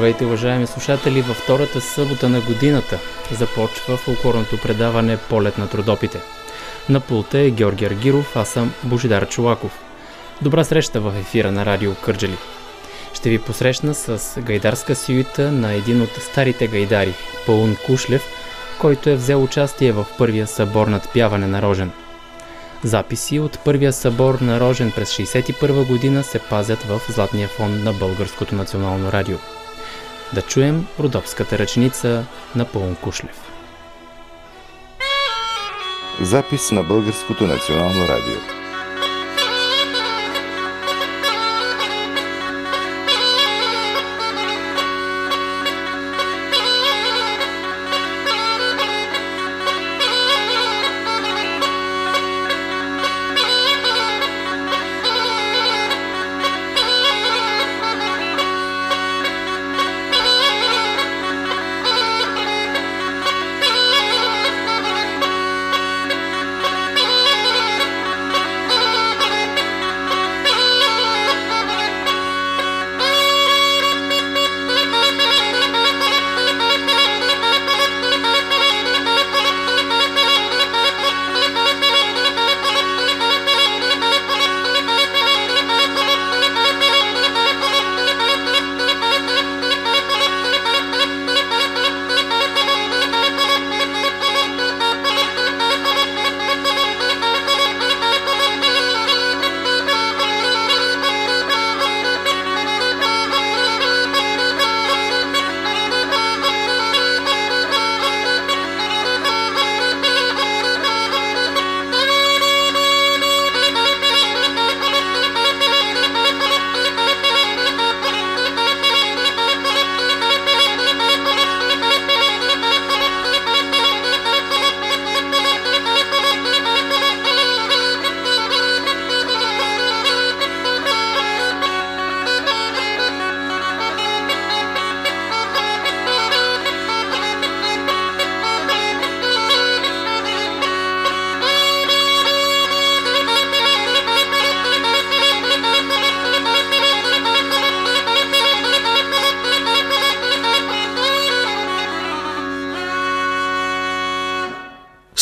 Здравейте, уважаеми слушатели! Във втората събота на годината започва фолклорното предаване Полет на трудопите. На пулта е Георги Аргиров, аз съм Божидар Чулаков. Добра среща в ефира на Радио Кърджали. Ще ви посрещна с гайдарска сюита на един от старите гайдари, Паун Кушлев, който е взел участие в първия събор над пяване на Рожен. Записи от първия събор на Рожен през 1961 година се пазят в Златния фонд на Българското национално радио. Да чуем родопската ръчница на Пълн Кушлев. Запис на Българското национално радио.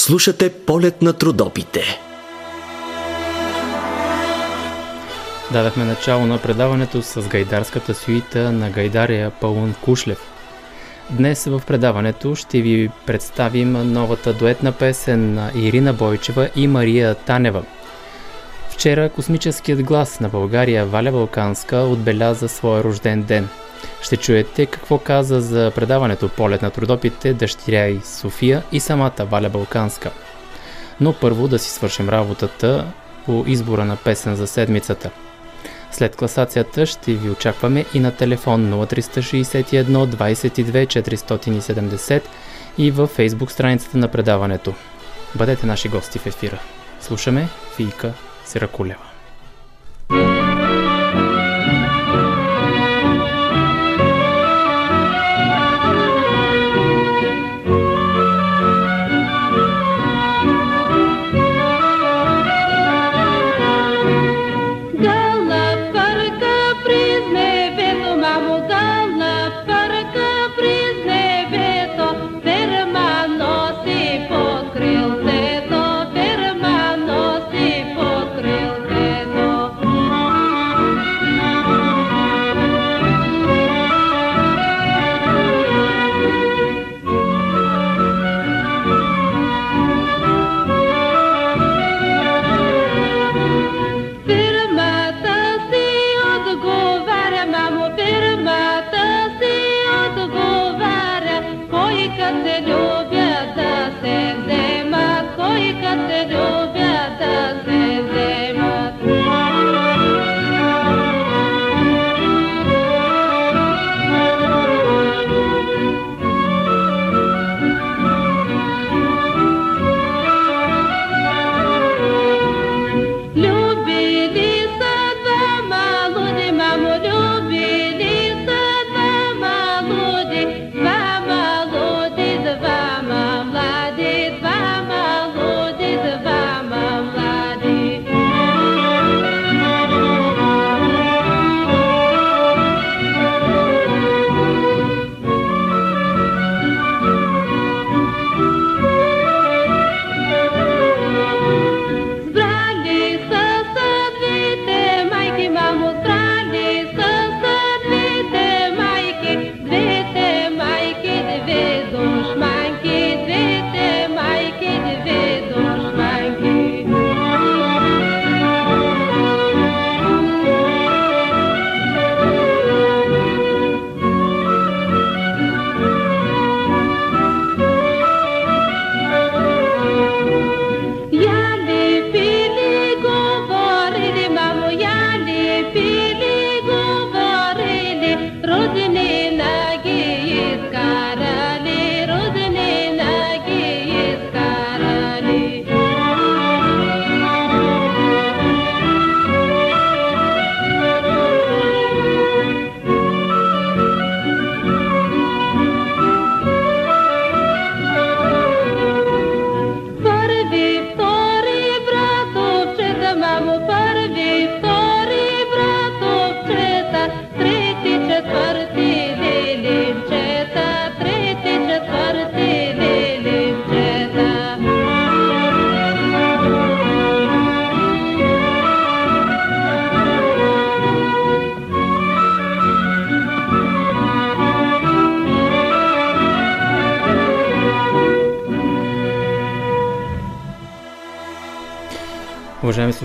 Слушате полет на трудопите. Дадахме начало на предаването с гайдарската суита на гайдария Паун Кушлев. Днес в предаването ще ви представим новата дуетна песен на Ирина Бойчева и Мария Танева. Вчера космическият глас на България Валя Балканска отбеляза своя рожден ден – ще чуете какво каза за предаването Полет на трудопите дъщеря и София и самата Валя Балканска. Но първо да си свършим работата по избора на песен за седмицата. След класацията ще ви очакваме и на телефон 0361 22 470 и във фейсбук страницата на предаването. Бъдете наши гости в ефира. Слушаме Фийка Сиракулева. Уважаеми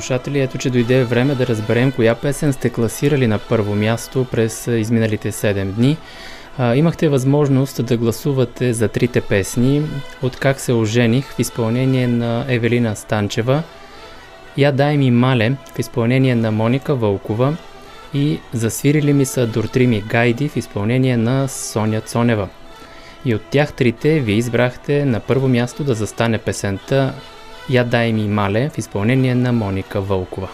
слушатели, ето че дойде време да разберем коя песен сте класирали на първо място през изминалите 7 дни. А, имахте възможност да гласувате за трите песни от Как се ожених в изпълнение на Евелина Станчева, Я дай ми мале в изпълнение на Моника Вълкова и Засвирили ми са Дортрими гайди в изпълнение на Соня Цонева. И от тях трите ви избрахте на първо място да застане песента Я дай ми мале в изпълнение на Моника Вълкова.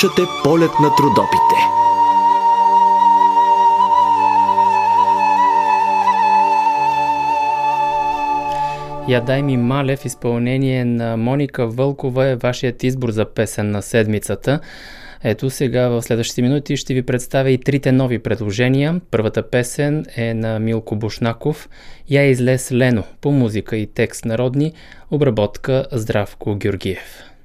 Слушате полет на трудопите. Ядай ми Малев, изпълнение на Моника Вълкова е вашият избор за песен на седмицата. Ето сега в следващите минути ще ви представя и трите нови предложения. Първата песен е на Милко Бушнаков. Я излез Лено по музика и текст народни, обработка Здравко Георгиев.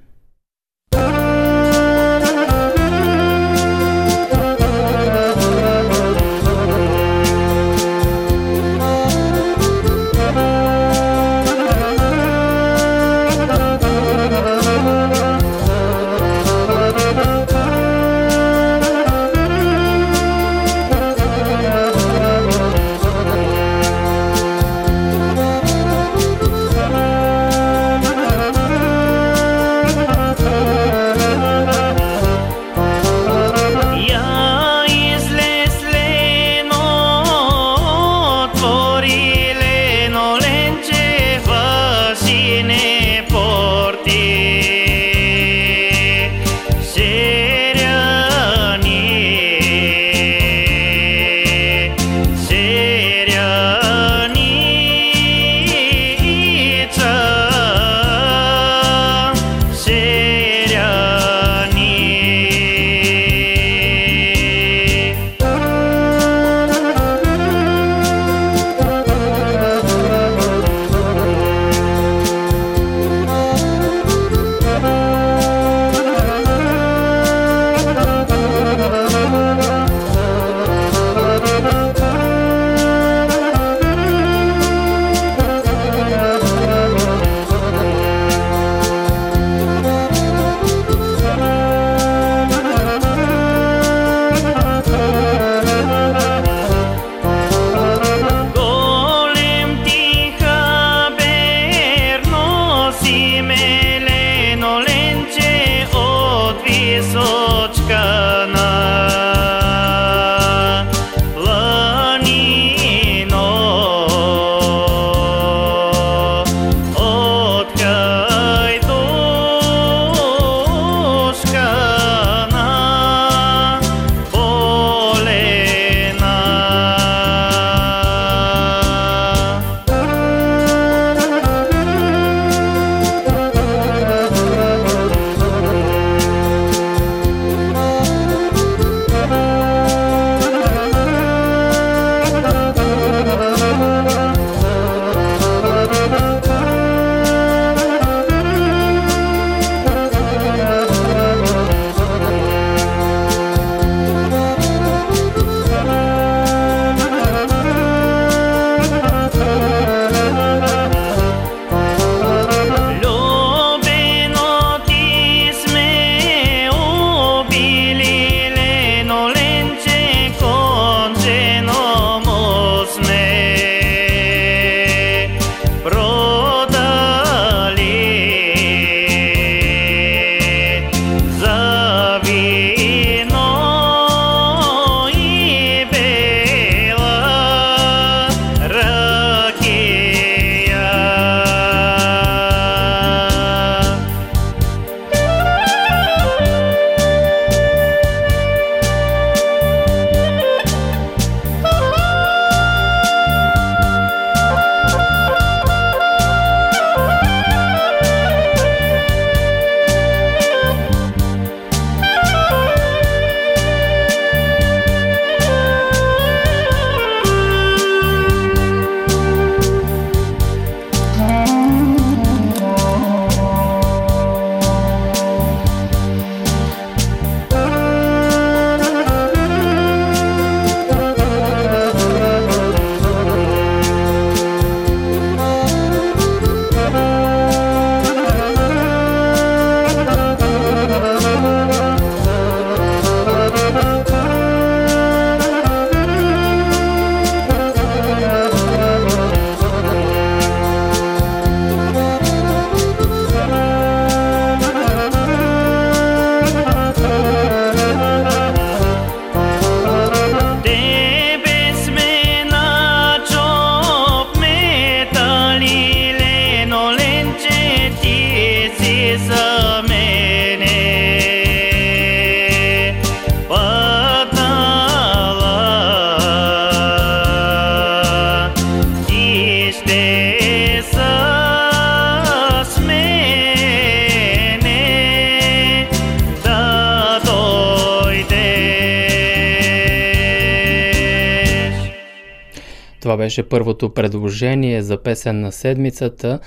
Беше първото предложение за песен на седмицата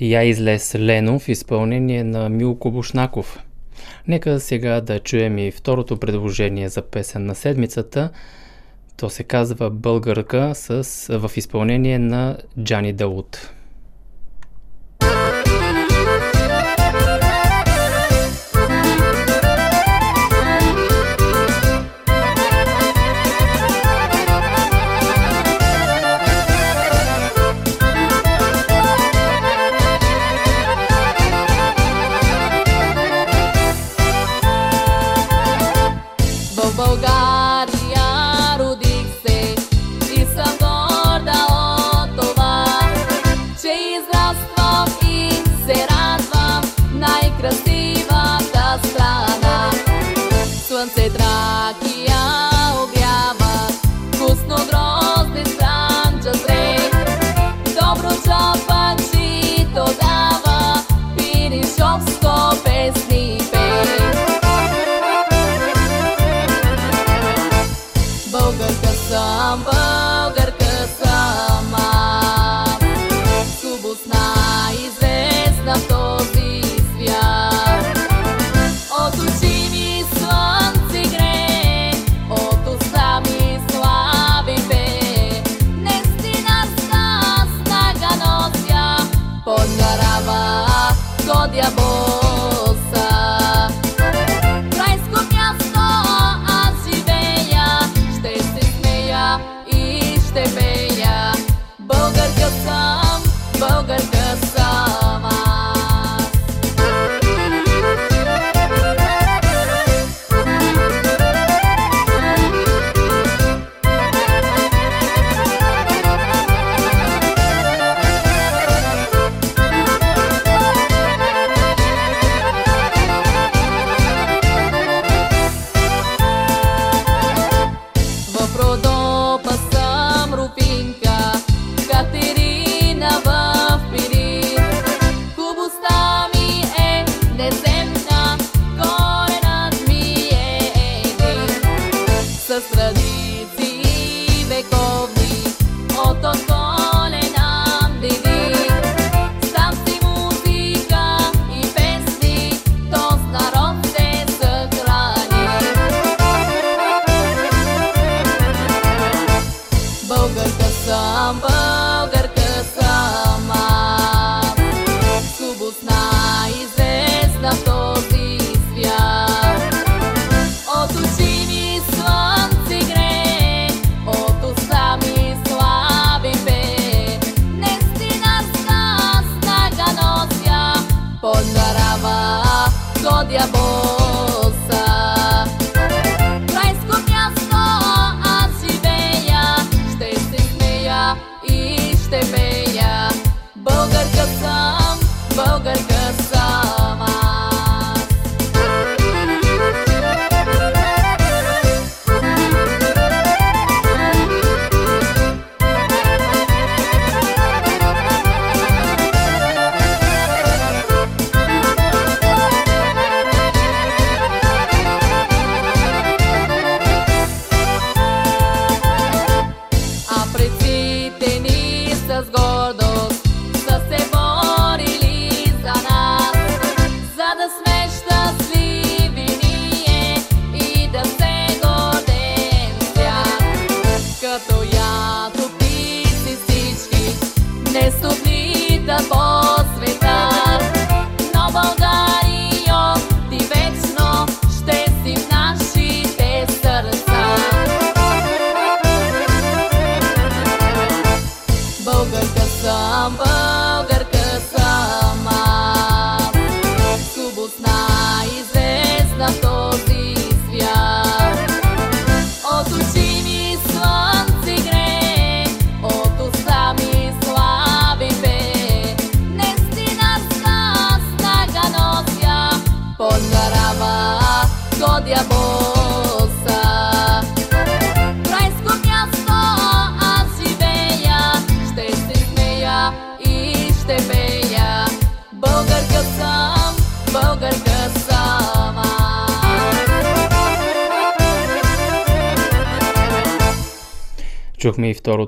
Я излез Лено в изпълнение на Милко Бушнаков. Нека сега да чуем и второто предложение за песен на седмицата. То се казва Българка с, в изпълнение на Джани Дауд.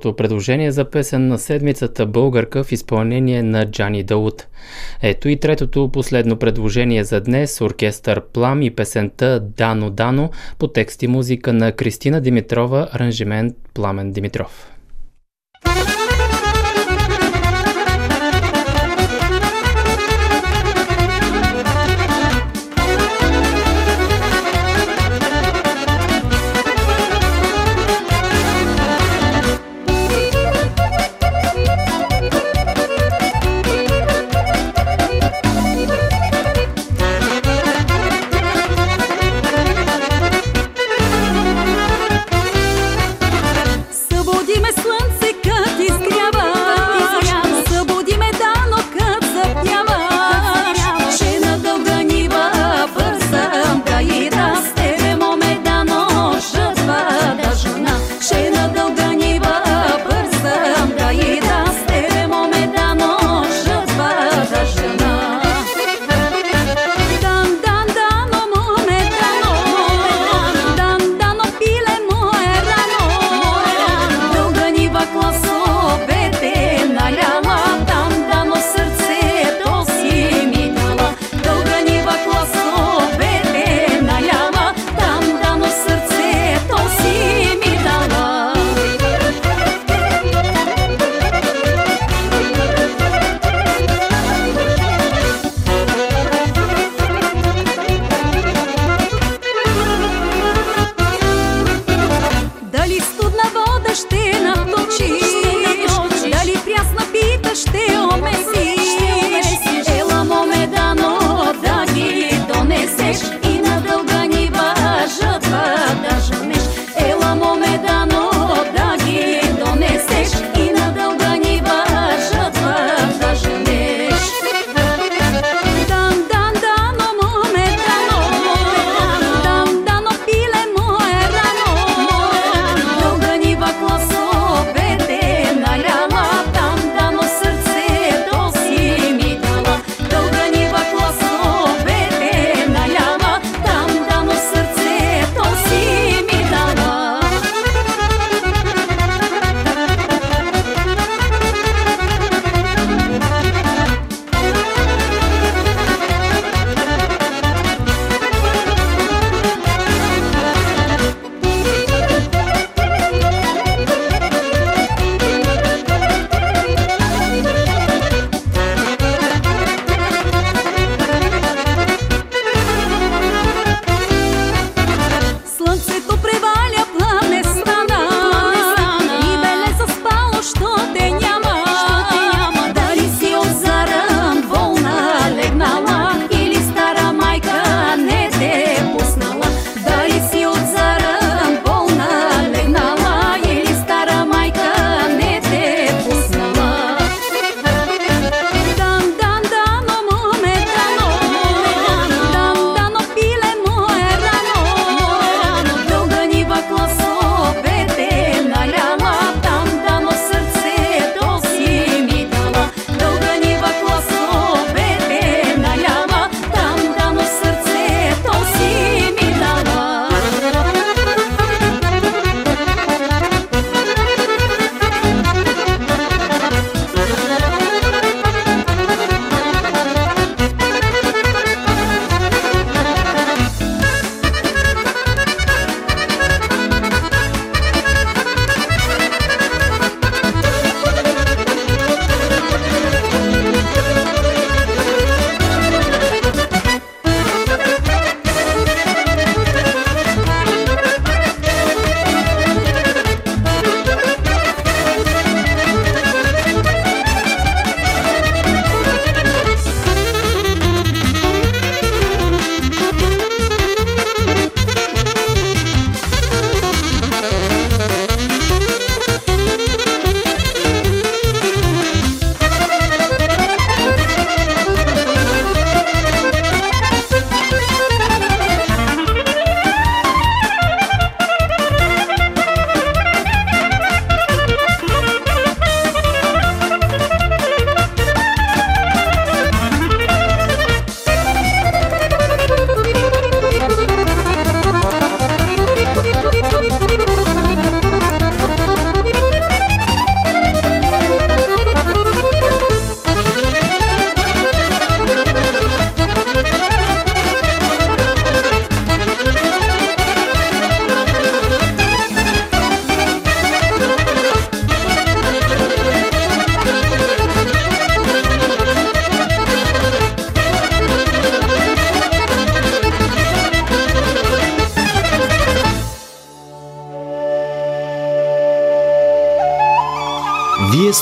Второто предложение за песен на седмицата Българка в изпълнение на Джани Дауд. Ето и третото последно предложение за днес – оркестър Плам и песента Дано Дано по текст и музика на Кристина Димитрова, аранжимент Пламен Димитров.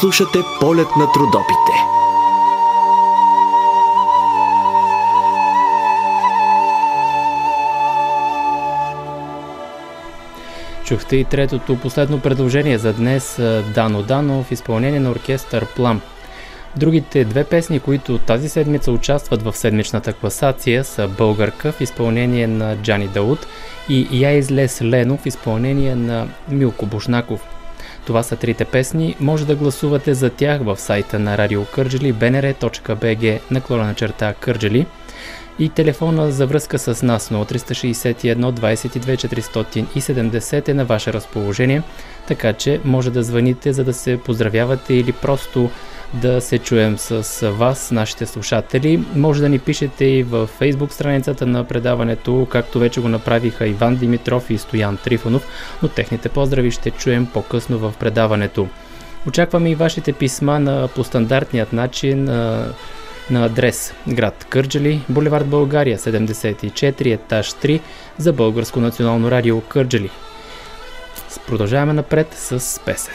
Слушате полет на трудопите. Чухте и третото последно предложение за днес Дано Дано в изпълнение на оркестър Плам. Другите две песни, които тази седмица участват в седмичната класация са Българка в изпълнение на Джани Дауд и Я излез Лено в изпълнение на Милко Бушнаков. Това са трите песни. Може да гласувате за тях в сайта на Радио Кърджели bnr.bg наклона черта Кърджели и телефона за връзка с нас 0361 22 470 е на ваше разположение, така че може да звъните за да се поздравявате или просто да се чуем с вас, нашите слушатели. Може да ни пишете и в фейсбук страницата на предаването, както вече го направиха Иван Димитров и Стоян Трифонов, но техните поздрави ще чуем по-късно в предаването. Очакваме и вашите писма на по стандартният начин на адрес град Кърджали, булевард България 74, етаж 3 за Българско национално радио Кърджали. Продължаваме напред с песен.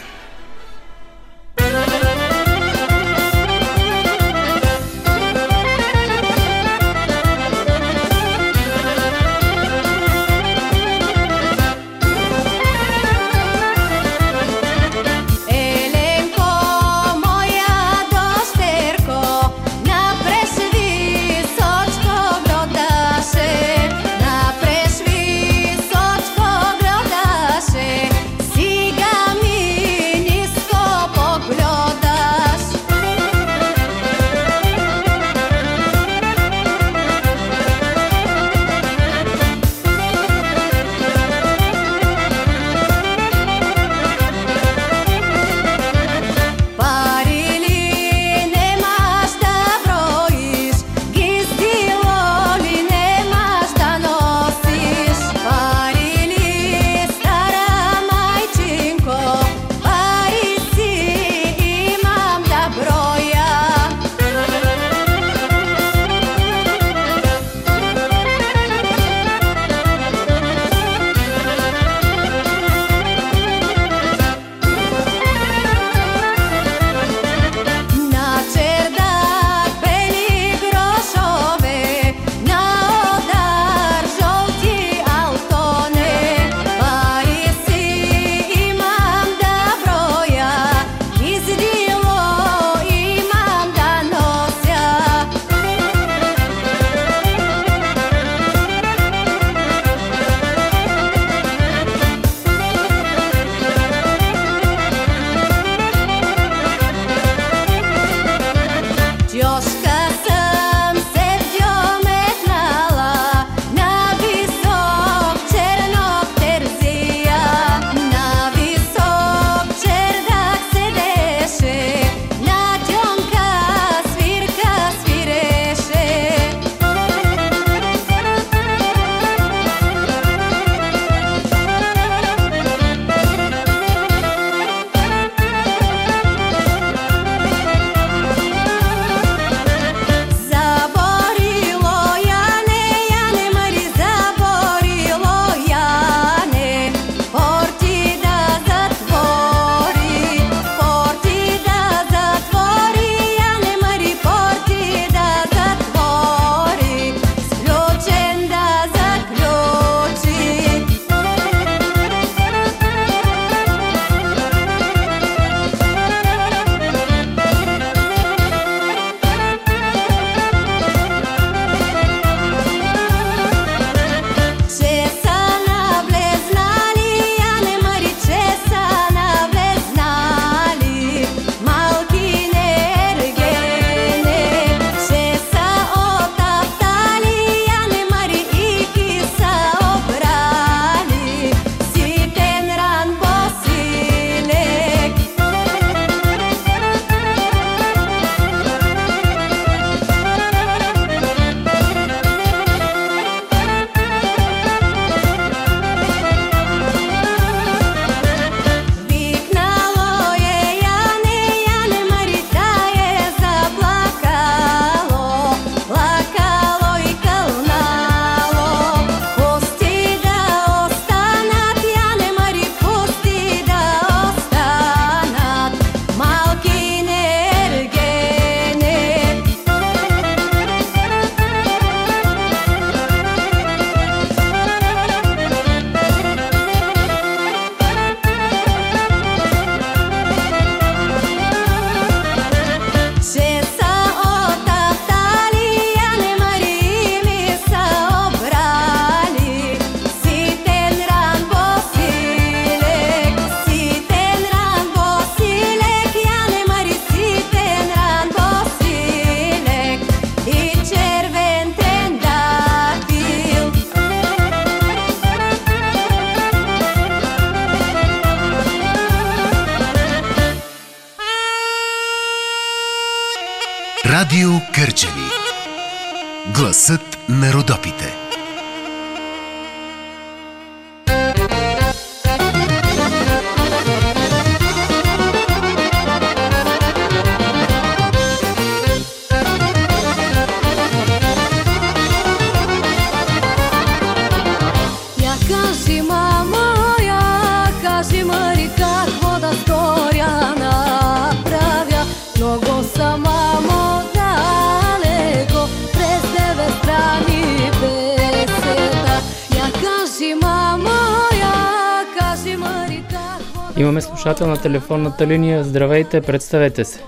Телефонната линия. Здравейте, представете се.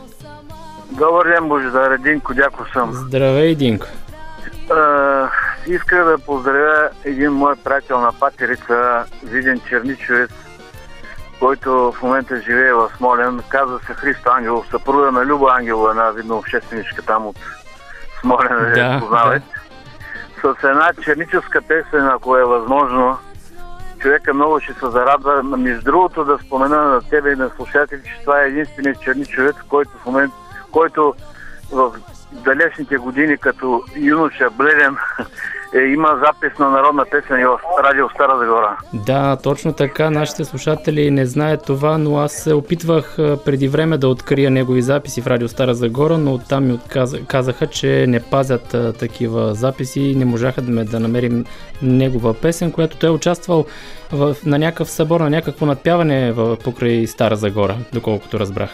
Добър ден, Божидар. Динко Дяков съм. Здравей, Динко. А, иска да поздравя един мой приятел на патерица, Виден Черничовец, който в момента живее в Смолен. Казва се Христо Ангелов, съпруга на Люба Ангелова, една видно общественичка там от Смолен, да, Да. С една черническа песен, ако е възможно, човека много ще се зарадва. Между другото да спомена на тебе и на слушателите, че това е единственият черничовец, който в момент, който в далечните години като юноша бледен е, има запис на народна песен и в радио Стара Загора. Да, точно така. Нашите слушатели не знаят това, но аз се опитвах преди време да открия негови записи в Радио Стара Загора, но оттам ми отказа, казаха, че не пазят а, такива записи и не можаха да, ме, да намерим негова песен, която той е участвал в, на някакъв събор, на някакво надпяване в, покрай Стара Загора, доколкото разбрах.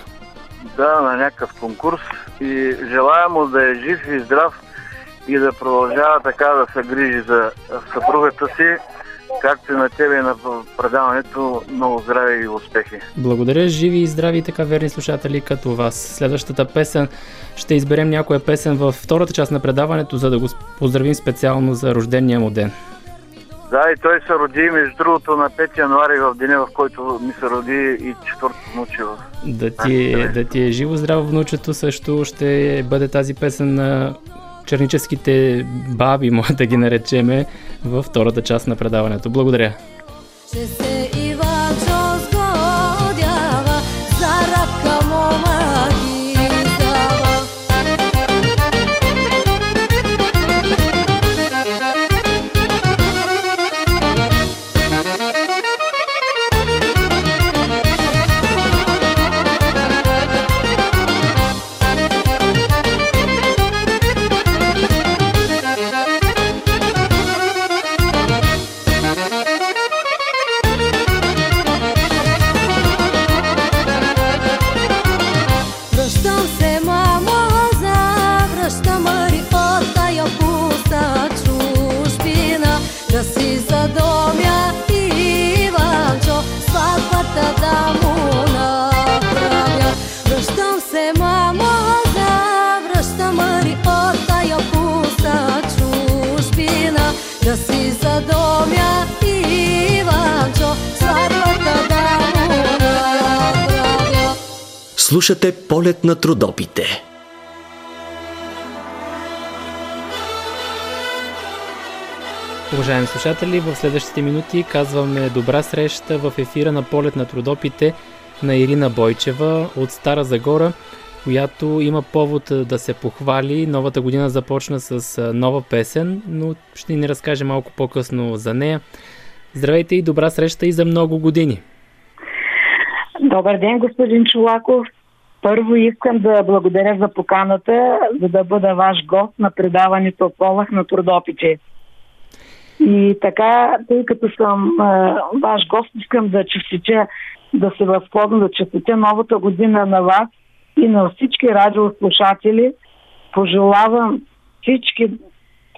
Да, на някакъв конкурс и желая му да е жив и здрав и да продължава така да се грижи за съпругата си, както и на тебе и на предаването. Много здраве и успехи. Благодаря, живи и здрави и така верни слушатели като вас. Следващата песен ще изберем някоя песен във втората част на предаването, за да го поздравим специално за рождения му ден. Да, и той се роди, между другото, на 5 януари в деня, в който ми се роди и четвърто внуче. Да ти, е, да ти е живо здраво внучето също ще бъде тази песен на черническите баби, може да ги наречеме, във втората част на предаването. Благодаря. Че се Иванчо Слушате полет на трудопите. Уважаеми слушатели, в следващите минути казваме добра среща в ефира на полет на трудопите на Ирина Бойчева от Стара Загора, която има повод да се похвали. Новата година започна с нова песен, но ще ни разкаже малко по-късно за нея. Здравейте и добра среща и за много години. Добър ден, господин Чулаков. Първо искам да благодаря за поканата, за да бъда ваш гост на предаването Полах на Трудопиче. И така, тъй като съм а, ваш гост, искам да честитя, да се възползвам да честитя новата година на вас и на всички радиослушатели. Пожелавам всички,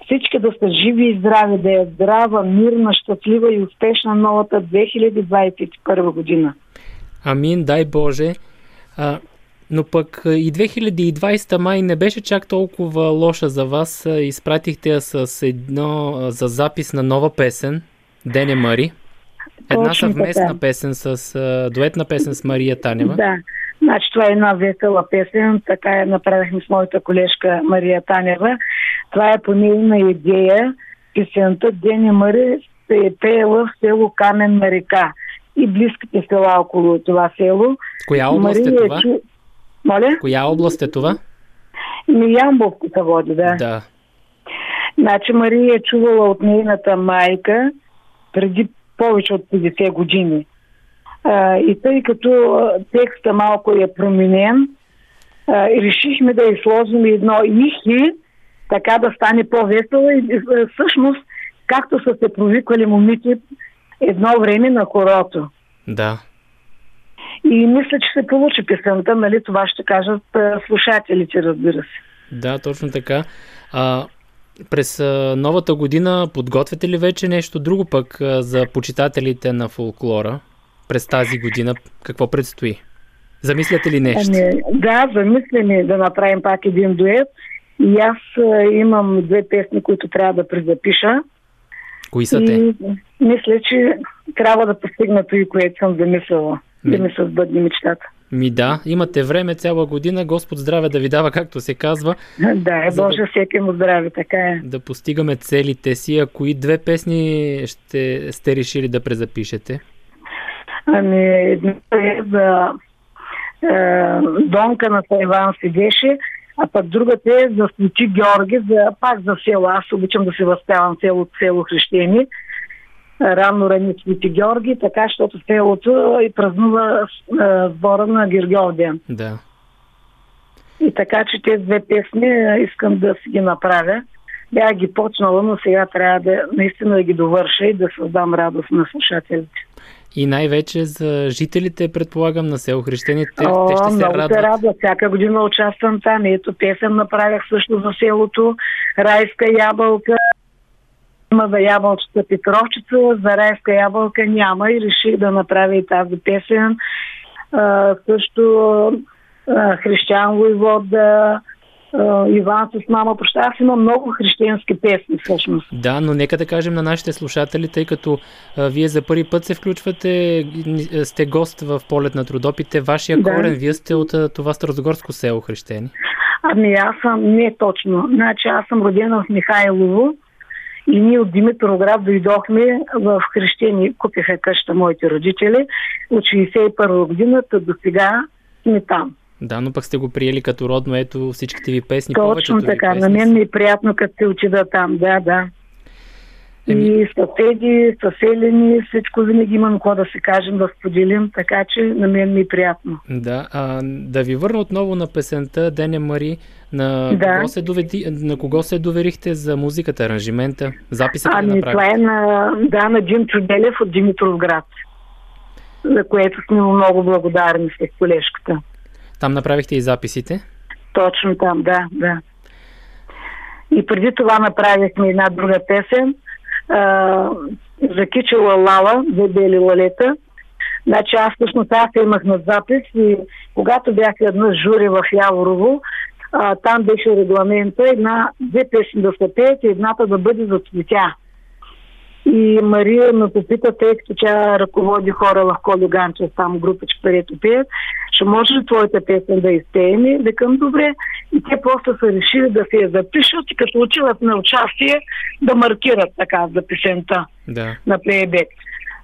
всички да са живи и здрави, да е здрава, мирна, щастлива и успешна новата 2021 година. Амин, дай Боже. А, но пък и 2020 май не беше чак толкова лоша за вас. Изпратихте я с едно за запис на нова песен, Дене Мари. Една Точно съвместна така. песен с дуетна песен с Мария Танева. Да. Значи това е една весела песен, така я направихме с моята колежка Мария Танева. Това е по нейна идея. Песента Деня Мари се е пеела в село Каменна река и близките села около това село. Коя област е Мария това? чу- Моля? Коя област е това? Ми Ямбовко се води, да. Да. Значи Мария е чувала от нейната майка преди повече от 50 години. А, и тъй като текста малко е променен, а, решихме да изложим едно ихи, така да стане по-весело и всъщност, както са се провиквали момите едно време на хорото. Да. И мисля, че се получи песента, нали, това ще кажат слушателите, разбира се. Да, точно така. А, през новата година подготвяте ли вече нещо друго пък за почитателите на фолклора? През тази година какво предстои? Замисляте ли нещо? Ами, да, замисляме да направим пак един дует. И аз имам две песни, които трябва да презапиша. Кои са те? И мисля, че трябва да постигна това, което съм замислила. Да ми се сбъдне мечтата. Ми да, имате време цяла година, Господ здраве да ви дава, както се казва, Да, е За да- Боже, всеки му здраве, така е. да постигаме целите си. А кои две песни ще сте решили да презапишете? Ами, едното е за е, Донка на Тайван седеше, а пък другата е за Свети Георги, за, пак за село. Аз обичам да се възпявам село от село Хрещени. Рано рани Свети Георги, така, защото селото и празнува сбора на Георгиовден. Да. И така, че тези две песни искам да си ги направя. Бях ги почнала, но сега трябва да наистина да ги довърша и да създам радост на слушателите. И най-вече за жителите, предполагам, на село Хрещени, те, О, те ще се много радват. се радват. Всяка година участвам там. Ето песен направях също за селото. Райска ябълка. Има за ябълчета Петровчица, за райска ябълка няма и реших да направя и тази песен. А, също а, Християн Войвода, Иван с мама проща. Аз имам много християнски песни всъщност. Да, но нека да кажем на нашите слушатели, тъй като а, вие за първи път се включвате, сте гост в полет на трудопите, вашия Да. корен, вие сте от а, това Старозагорско село Хрещени. Ами аз съм, не точно. Значи аз съм родена в Михайлово и ние от Димитроград дойдохме в Хрещени, купиха къща моите родители от 61 година, та до сега сме там. Да, но пък сте го приели като родно, ето всичките ви песни, Точно ви така. песни На мен ми е приятно, като се отида там. Да, да. И съседи, съселени, всичко винаги имам какво да се кажем, да споделим, така че на мен ми е приятно. Да, а, да ви върна отново на песента Дене Мари. На, Да. кого се доведи, на кого се доверихте за музиката, аранжимента? Записът ли Ами, това направихте? е на, да, на Дим Чуделев от Димитровград, за което сме много благодарни с колежката. Там направихте и записите. Точно там, да, да. И преди това направихме една друга песен а, за Кичела Лала, за Бели Лалета. Значи аз всъщност аз имах на запис и когато бях една жури в Яворово, а, там беше регламента една, две песни да се пеят и едната да бъде за цветя. И Мария ме попита, тъй като тя ръководи хора в Колю Ганчев, там групичка, където пеят, ще може ли твоята песен да изпеем? Викам, добре. И те просто са решили да се я запишат и като отиват на участие да маркират така за песента Да. на плейбек.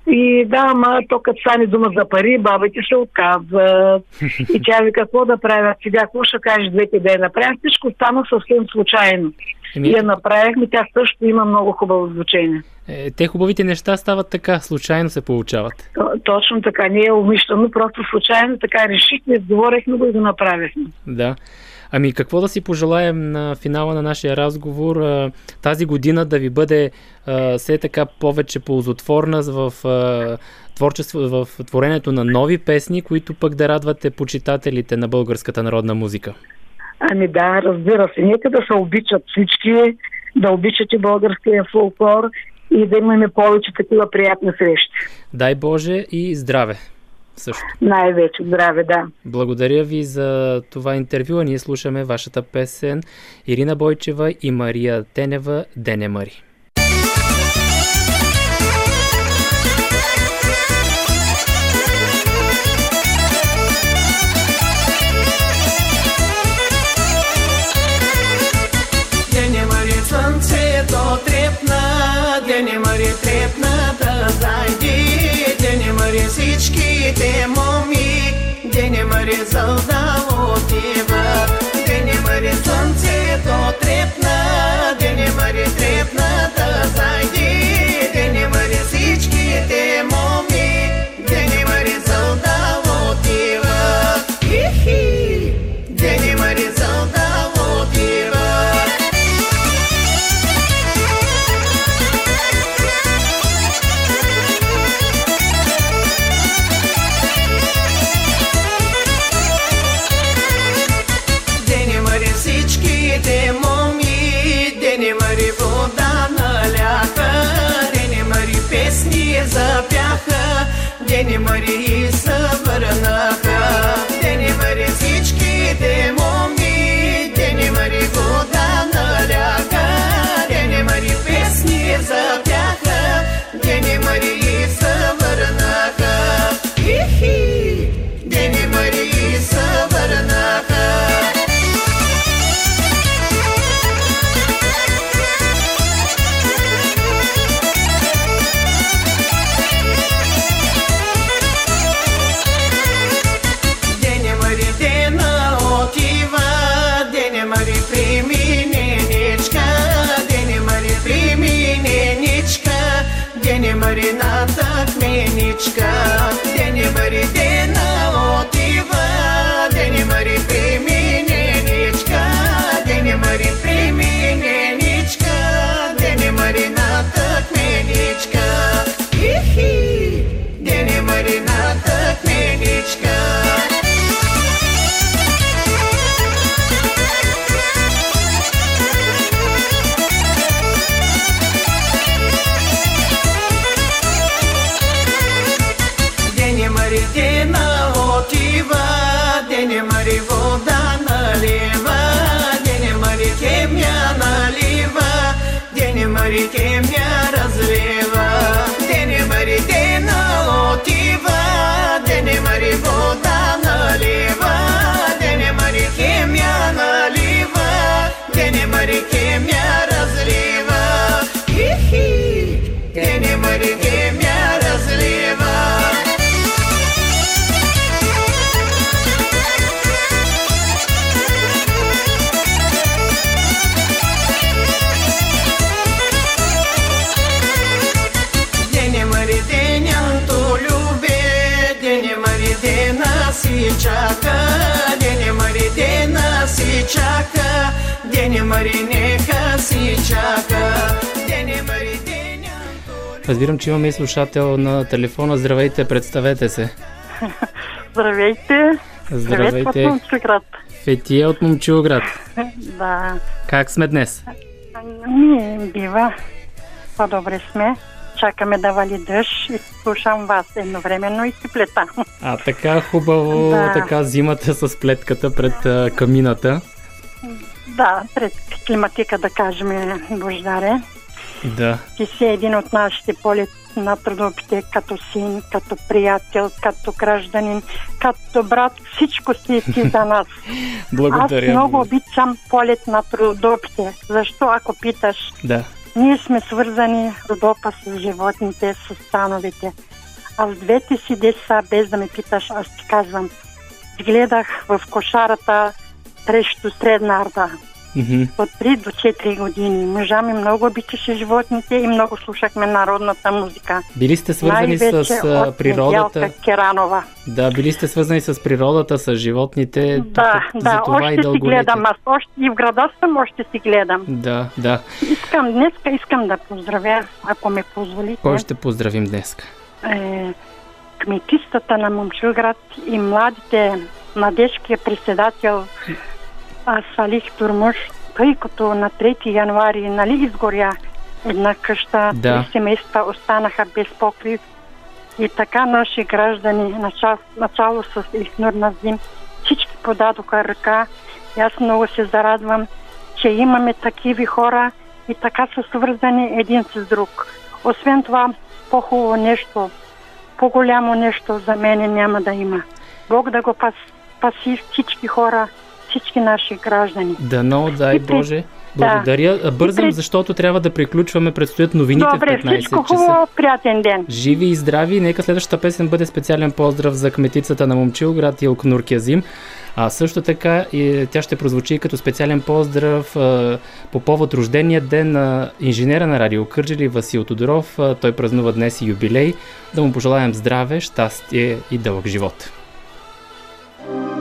И да, ама то като стане дума за пари, бабите се отказват. И тя ви какво да правят сега, какво ще кажеш двете да я направят? Всичко стана съвсем случайно. Еми, И я направихме, тя също има много хубаво звучение. е, те хубавите неща стават така, случайно се получават. То- Точно така, не е умишлено, просто случайно така решихме, изговорихме го и го направихме. Да. Ами какво да си пожелаем на финала на нашия разговор? Тази година да ви бъде все така повече ползотворна в творчество, в творението на нови песни, които пък да радвате почитателите на българската народна музика. Ами да, разбира се. Нека да се обичат всички, да обичате българския фолклор и да имаме повече такива приятни срещи. Дай Боже и здраве! Също. Най-вече здраве, да. Благодаря ви за това интервю, а ние слушаме вашата песен Ирина Бойчева и Мария Тенева Дене Мари. Слънцето трепна, Дене Мари трепна да Мари всичките моми, Дене Мари зълда отива, Дене Мари слънцето трепна, Дене Мари трепна, да зайди, Дене Мари всичките че имаме и слушател на телефона. Здравейте, представете се. Здравейте. Здравейте. от Момчилград. Фетия от Момчилград. Да. Как сме днес? Ние бива. По-добре сме. Чакаме да вали дъжд и слушам вас едновременно и си плета. А така хубаво, Да. така зимата с плетката пред камината. Да, пред климатика да кажем Бождаре. Да. Ти си един от нашите полет на трудопите, като син, като приятел, като гражданин, като брат. Всичко си ти за нас. Благодаря. Аз много обичам полет на трудопите. Защо, ако питаш? Да. Ние сме свързани Родопа с животните, с становете. А с двете си деца, без да ме питаш, аз ти казвам, гледах в кошарата срещу Средна Арда. Мгм. От 3 до 4 години. Мъжа ми много обичаше животните и много слушахме народната музика. Били сте свързани с от природата? Недялка Керанова. Да, били сте свързани с природата, с животните. Да, за да, това и още си гледам. Аз още и в града съм, още си гледам. Да, да. Искам, днеска искам да поздравя, ако ме позволите. Кой ще поздравим днес? е, кметистата на Момчилград и младите младежкия председател а, Салих Турмуш, тъй като на 3 януари нали изгоря една къща, Да. три семейства останаха без покрив и така наши граждани, начало, начало с Ихнур Назим, всички подадоха ръка и аз много се зарадвам, че имаме такива хора и така са свързани един с друг. Освен това, по-хубаво нещо, по-голямо нещо за мене няма да има. Бог да го пас, паси всички хора, всички наши граждани. Дано, дай Боже. Да. Благодаря. Бързам, при- защото трябва да приключваме. Предстоят новините Добре, в 15 всичко часа. хубаво, приятен ден. Живи и здрави. Нека следващата песен бъде специален поздрав за кметицата на Момчилград Илкнур Кязим. А също така и тя ще прозвучи като специален поздрав а, по повод рождения ден на инженера на радио Кърджели Васил Тодоров. А, той празнува днес и юбилей. Да му пожелаем здраве, щастие и дълъг живот. Земю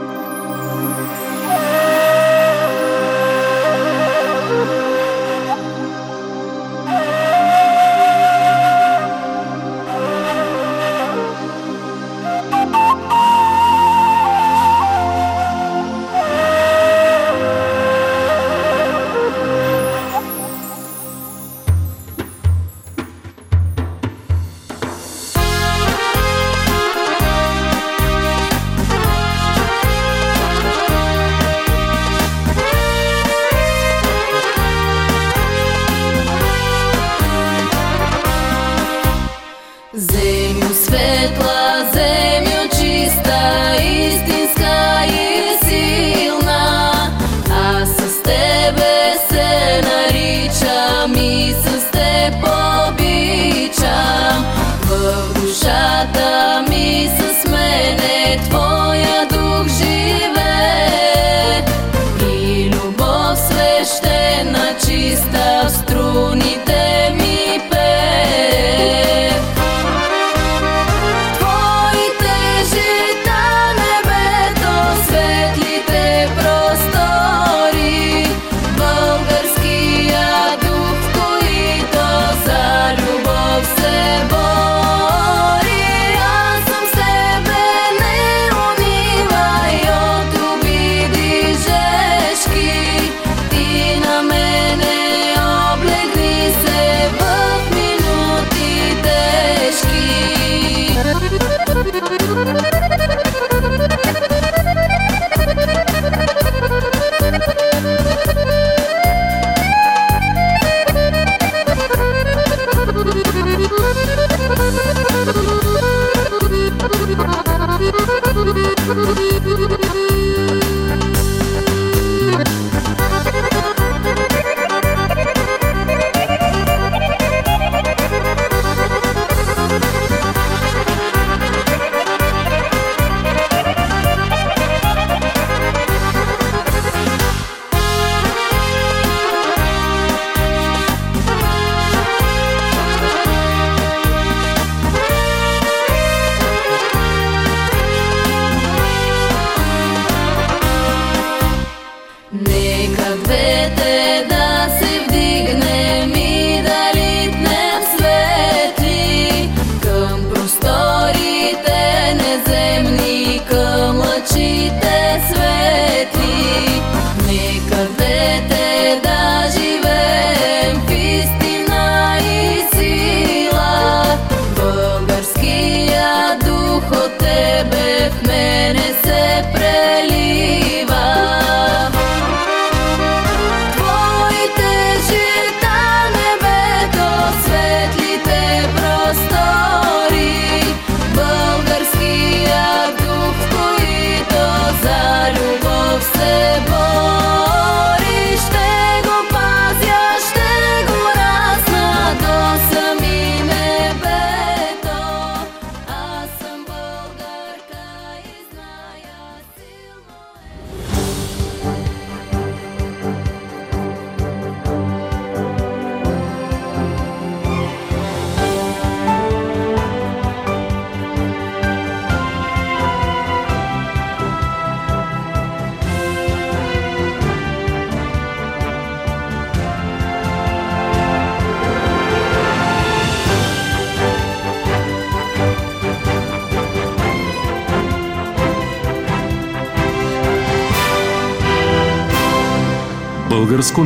Нека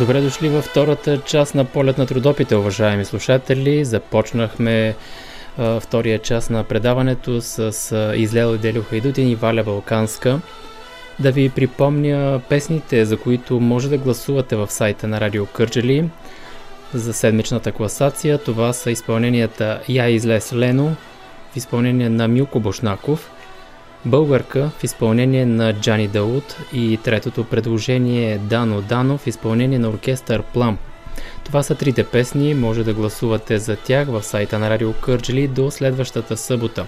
Добре дошли във втората част на полет на трудопите, уважаеми слушатели. Започнахме а, втория част на предаването с а, Излело Делю Хайдутин и Валя Балканска. Да ви припомня песните, за които може да гласувате в сайта на Радио Кърджали за седмичната класация. Това са изпълненията Я излез Лено в изпълнение на Милко Бошнаков, Българка в изпълнение на Джани Дауд и третото предложение е Дано Дано в изпълнение на оркестър Плам. Това са трите песни, може да гласувате за тях в сайта на Радио Кърджили до следващата събота.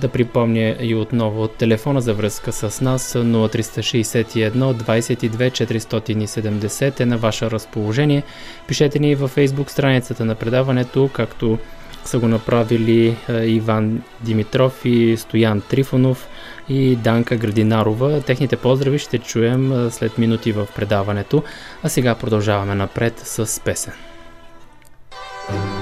Да припомня и отново телефона за връзка с нас 0361 22 470 е на ваше разположение. Пишете ни във Facebook страницата на предаването, както са го направили Иван Димитров и Стоян Трифонов и Данка Градинарова. Техните поздрави ще чуем след минути в предаването, а сега продължаваме напред с песен. Гласът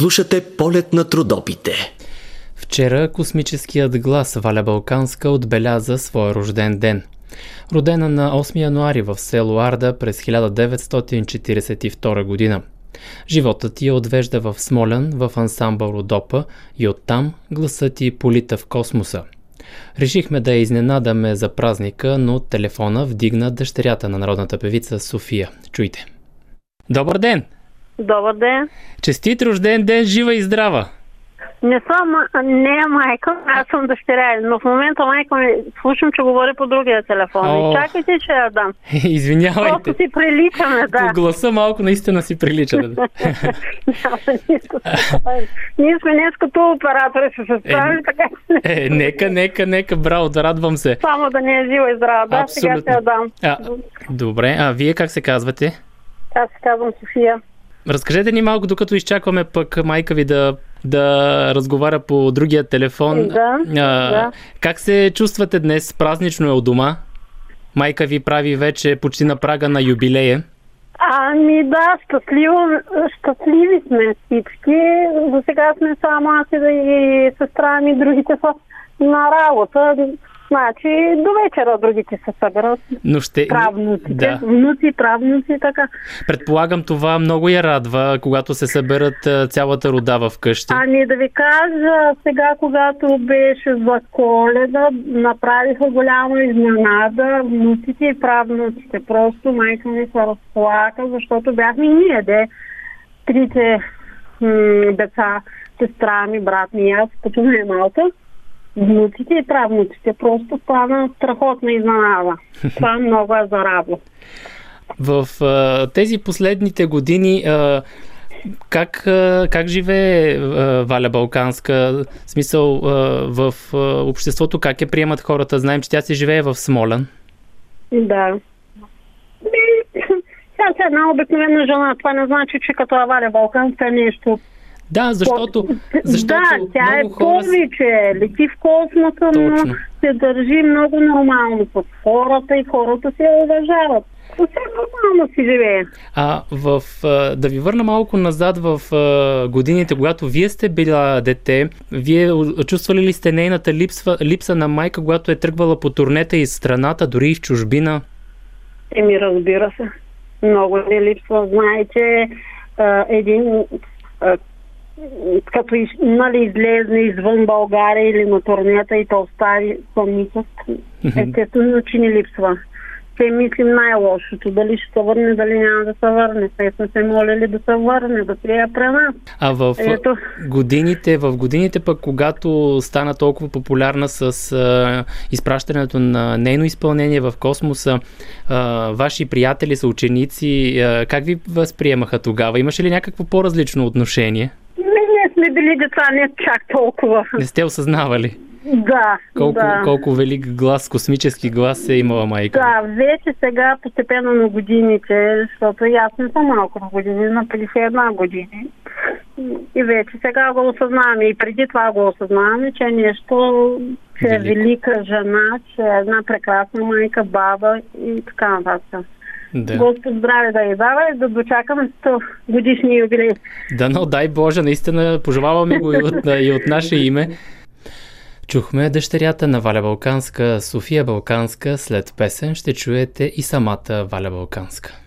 Слушате полет на трудопите. Вчера космическият глас Валя Балканска отбеляза своя рожден ден. Родена на 8 януари в село Арда през 1942 година. Животът ти я отвежда в Смолян, в ансамбъл Родопа и оттам гласът ти полита в космоса. Решихме да я изненадаме за празника, но телефона вдигна дъщерята на народната певица София. Чуйте. Добър ден! Добър ден! Честит рожден ден, жива и здрава! Не съм, не е майка, аз съм дъщеря, но в момента майка ми, слушам, че говори по другия телефон. О. И чакайте, че я дам. Извинявайте. Просто си приличаме, да. По гласа малко наистина си прилича. Да. Ние сме днес като оператори се съставили, така че Е, нека, нека, нека, браво, да радвам се. само да не е жива и здрава. Да, сега ще я дам. А, добре, а вие как се казвате? Аз се казвам София. Разкажете ни малко, докато изчакваме пък майка ви да, да разговаря по другия телефон. Да, а, да. Как се чувствате днес? Празнично е у дома. Майка ви прави вече почти на прага на юбилея. Ами да, щастливо, щастливи сме всички. До сега сме само аз и, да и сестра ми, другите са на работа. Значи до вечера другите се съберат. Но ще... Правнуците, Да. внуци, правнуци, така. Предполагам това много я радва, когато се съберат цялата рода в къщи. Ами да ви кажа, сега когато беше за коледа, направиха голяма изненада внуците и правнуците. Просто майка ми се разплака, защото бяхме ние, де, трите м- деца, сестра ми, брат ми и аз, като най-малка. Внуците и правнуците просто стана страхотна изненада. Това много е зарадва. В а, тези последните години а, как, а, как живее а, Валя Балканска? В смисъл а, в а, обществото, как я приемат хората? Знаем, че тя си живее в Смолян. Да. Тя е една обикновена жена. Това не значи, че като Аваля Балканска е нещо Да, защото, защото да, тя е много хора... с- повече. Лети в космоса, но Точно. се държи много нормално с хората и хората се уважават. Съвсем нормално си живее. А, в, да ви върна малко назад в годините, когато вие сте била дете, вие чувствали ли сте нейната липса, липса на майка, когато е тръгвала по турнета из страната, дори и в чужбина? Еми, разбира се. Много не липсва. Знаете, един като нали, излезне извън България или на турнета и то остави самичък, естествено, че ни липсва. Те мислим най-лошото. Дали ще се върне, дали няма да се върне. Те сме се молили да се върне, да прия при нас. А в Ето. годините, в годините пък, когато стана толкова популярна с а, изпращането на нейно изпълнение в космоса, а, ваши приятели са ученици, а, как ви възприемаха тогава? Имаше ли някакво по-различно отношение? Сме били деца, не чак толкова. Не сте осъзнавали Да, колко, да. колко велик глас, космически глас е имала майка? Да, вече сега постепенно на годините, защото и аз не съм малко на години, на 51 години. И вече сега го осъзнаваме и преди това го осъзнаваме, че е нещо, че е велика жена, че е една прекрасна майка, баба и така нататък. Да. Господ здраве да я дава и да дочакаме 100 годишни юбилей. Дано, дай Боже, наистина пожелаваме го и от, и от наше име. Чухме дъщерята на Валя Балканска, София Балканска. След песен ще чуете и самата Валя Балканска.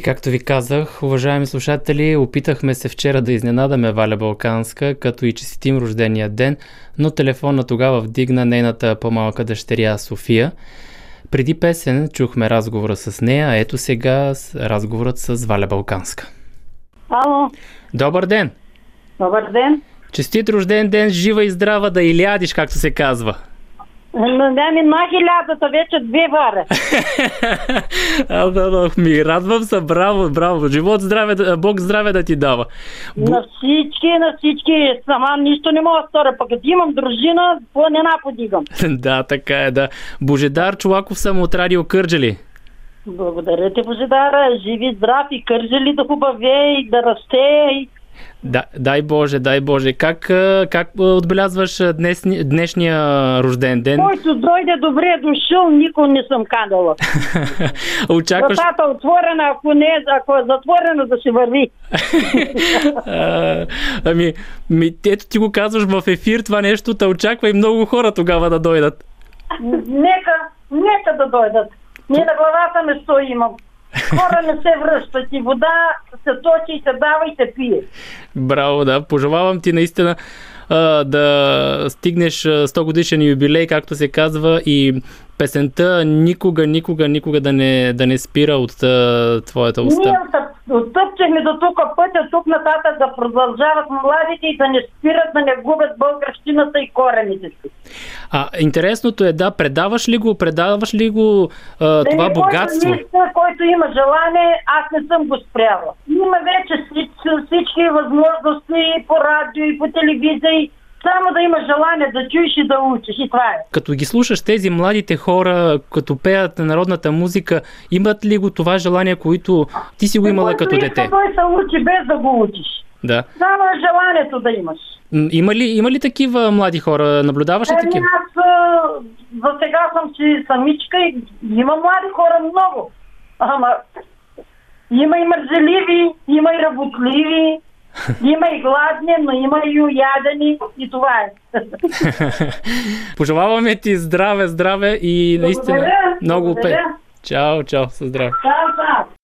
И както ви казах, уважаеми слушатели, опитахме се вчера да изненадаме Валя Балканска, като и честитим рождения ден, но телефона тогава вдигна нейната по-малка дъщеря София. Преди песен чухме разговора с нея, ето сега разговорът с Валя Балканска. Ало, Добър ден! добър ден. Честит рожден ден, жива и здрава да илядиш, както се казва. На ми на хилядата вече две варя. А, да, да, ми радвам се, браво, браво. Живот, здраве, Бог здраве да ти дава. На всички, на всички. Сама нищо не мога да сторя. Пък като имам дружина, планина подигам. да, така е, да. Божедар Чулаков съм от Радио Кърджали. Благодаря ти, Божидара. Живи, здрав и кържели да хубавее и да расте. И... Да, дай Боже, дай Боже. Как, как отбелязваш днес, днешния рожден ден? Който дойде добре е дошъл, никой не съм канала. Очакваш... Вратата отворена, ако не е, ако е затворена, да се върви. А, ами, ми, ето ти го казваш в ефир това нещо, те очаква и много хора тогава да дойдат. Нека, нека да дойдат. Ние на главата не стои имам. Хора не се връщат и вода се точи и се дава и се пие. Браво, да. Пожелавам ти наистина да стигнеш а, 100 годишен юбилей, както се казва, и песента никога, никога, никога да не, да не спира от а, твоята уста. Ние от- оттъпчихме до тук пътя, тук нататък да продължават младите и да не спират, да не губят българщината и корените си. А, интересното е, да, предаваш ли го, предаваш ли го а, това Дали, богатство? Иска, който има желание, аз не съм го спряла. Има вече всички, всички възможности по радио и по телевизия. и Само да има желание да чуеш и да учиш. И това е. Като ги слушаш тези младите хора, като пеят народната музика, имат ли го това желание, което ти си го имала като дете? той се учи без да го учиш. Да. Само е желанието да имаш. Има ли, има ли такива млади хора? Наблюдаваш ли Еми, такива? аз за сега съм си самичка и има млади хора много. Ама има и мързеливи, има и работливи, има и гладни, но има и уядени и това е. Пожелаваме ти здраве, здраве и наистина Благодаря, много благодаря. Чао, чао, със здраве. Чао, чао.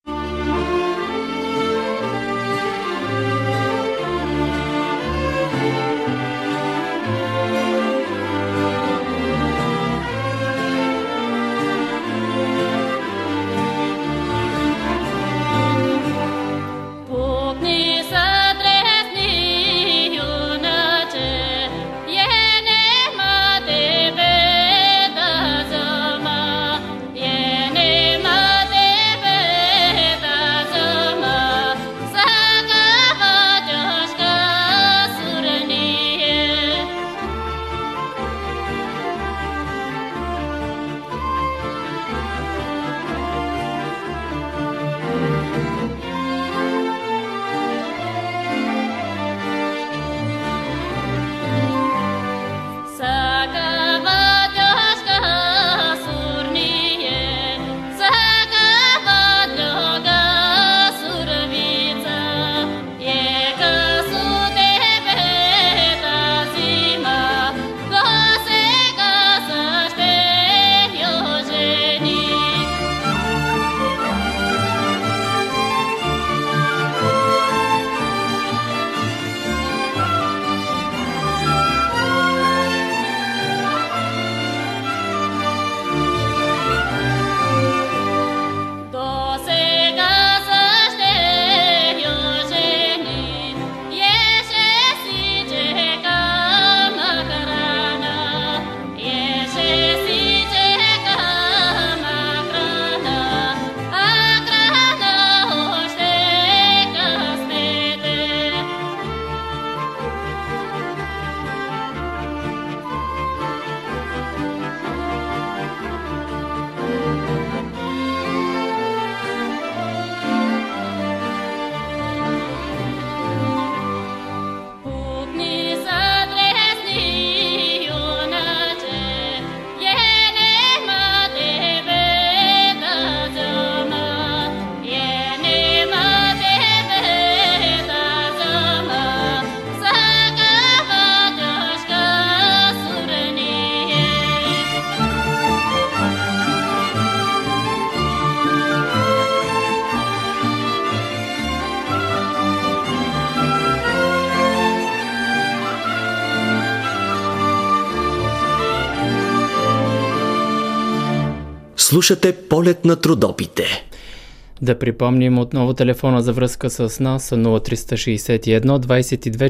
Слушате полет на трудопите. Да припомним отново телефона за връзка с нас 0361 22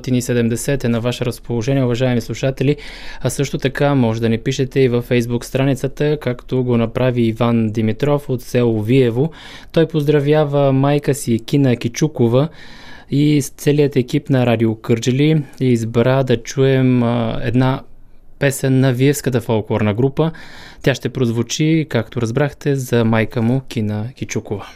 470 е на ваше разположение, уважаеми слушатели. А също така може да ни пишете и във фейсбук страницата, както го направи Иван Димитров от село Виево. Той поздравява майка си Кина Кичукова и с целият екип на Радио Кърджели избра да чуем една песен на Виевската фолклорна група. Тя ще прозвучи, както разбрахте, за майка му Кина Кичукова.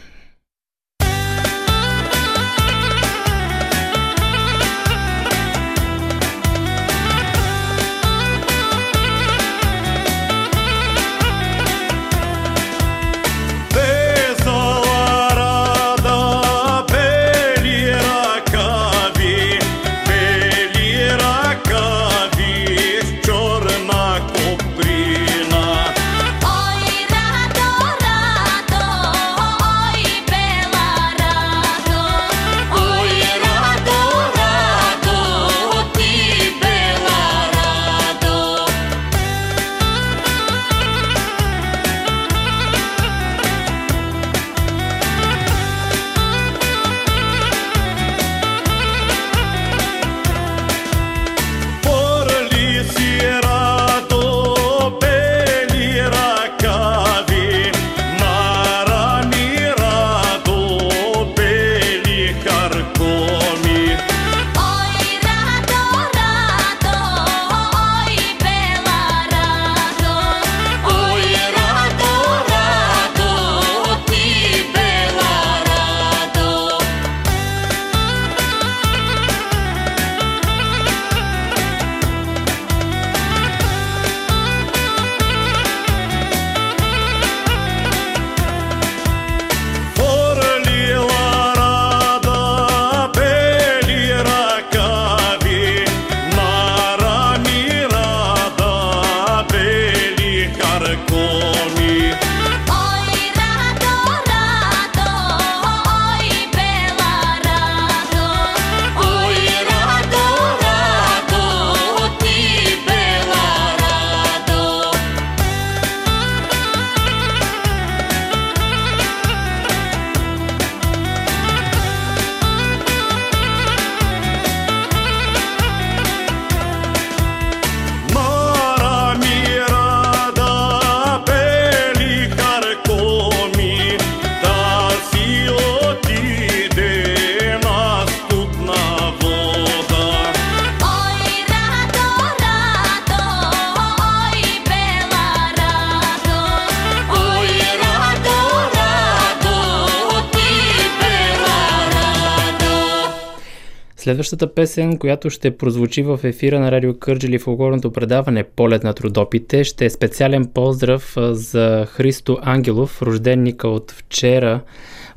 Следващата песен, която ще прозвучи в ефира на Радио Кърджили в огорното предаване Полет на трудопите, ще е специален поздрав за Христо Ангелов, рожденника от вчера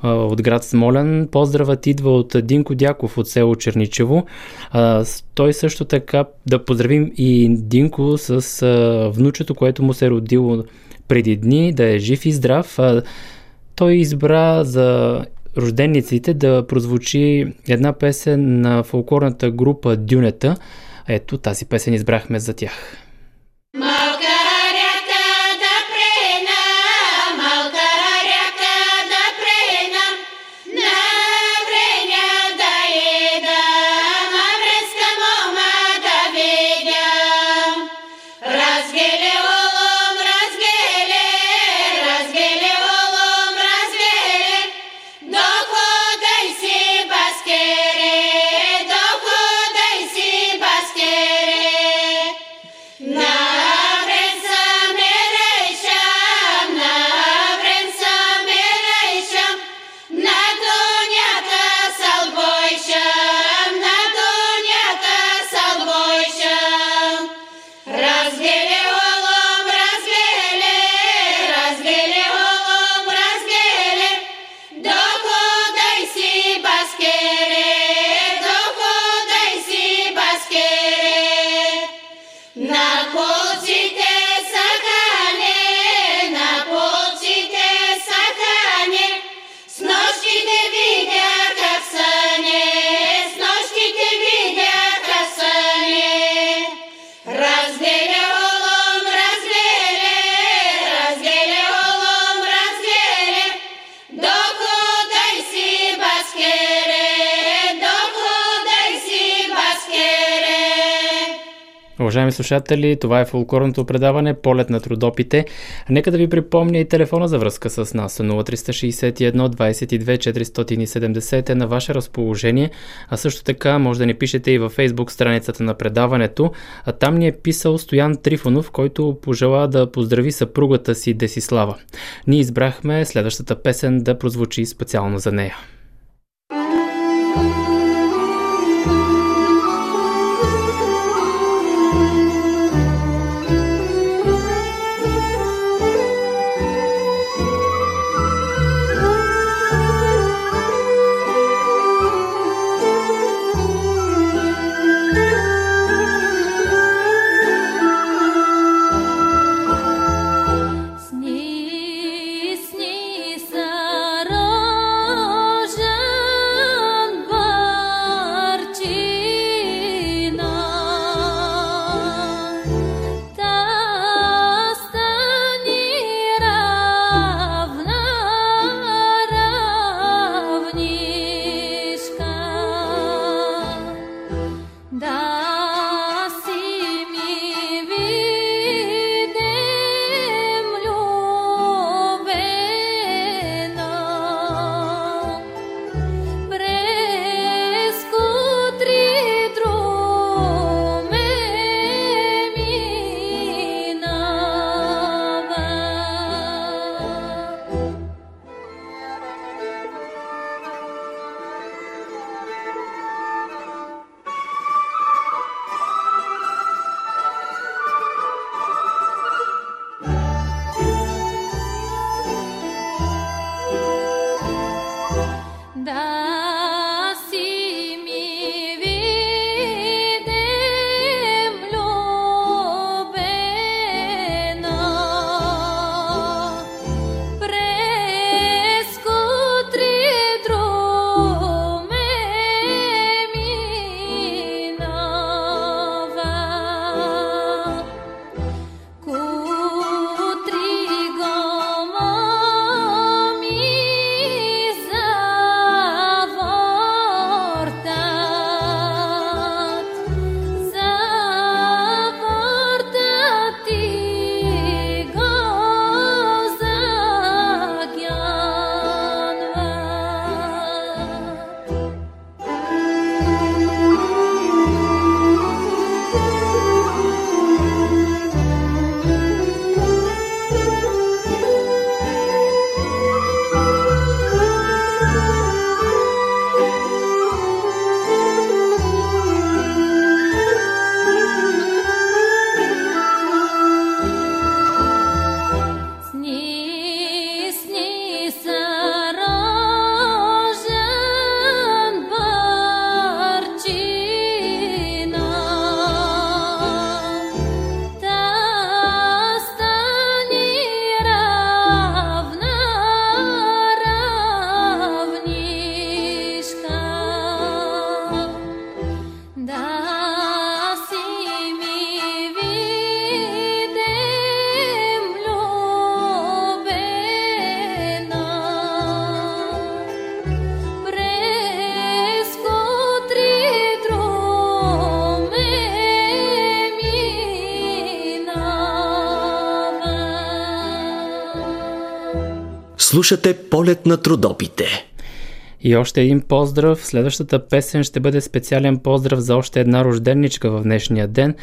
от град Смолен. Поздравът идва от Динко Дяков от село Черничево. Той също така да поздравим и Динко с внучето, което му се е родило преди дни, да е жив и здрав. Той избра за рождениците да прозвучи една песен на фолклорната група Дюнета. Ето тази песен избрахме за тях. Уважаеми слушатели, това е фолклорното предаване Полет на трудопите. Нека да ви припомня и телефона за връзка с нас 0361 22 470 е на ваше разположение, а също така може да ни пишете и във фейсбук страницата на предаването. А там ни е писал Стоян Трифонов, който пожела да поздрави съпругата си Десислава. Ние избрахме следващата песен да прозвучи специално за нея. Слушате полет на трудопите. И още един поздрав. Следващата песен ще бъде специален поздрав за още една рожденничка в днешния ден.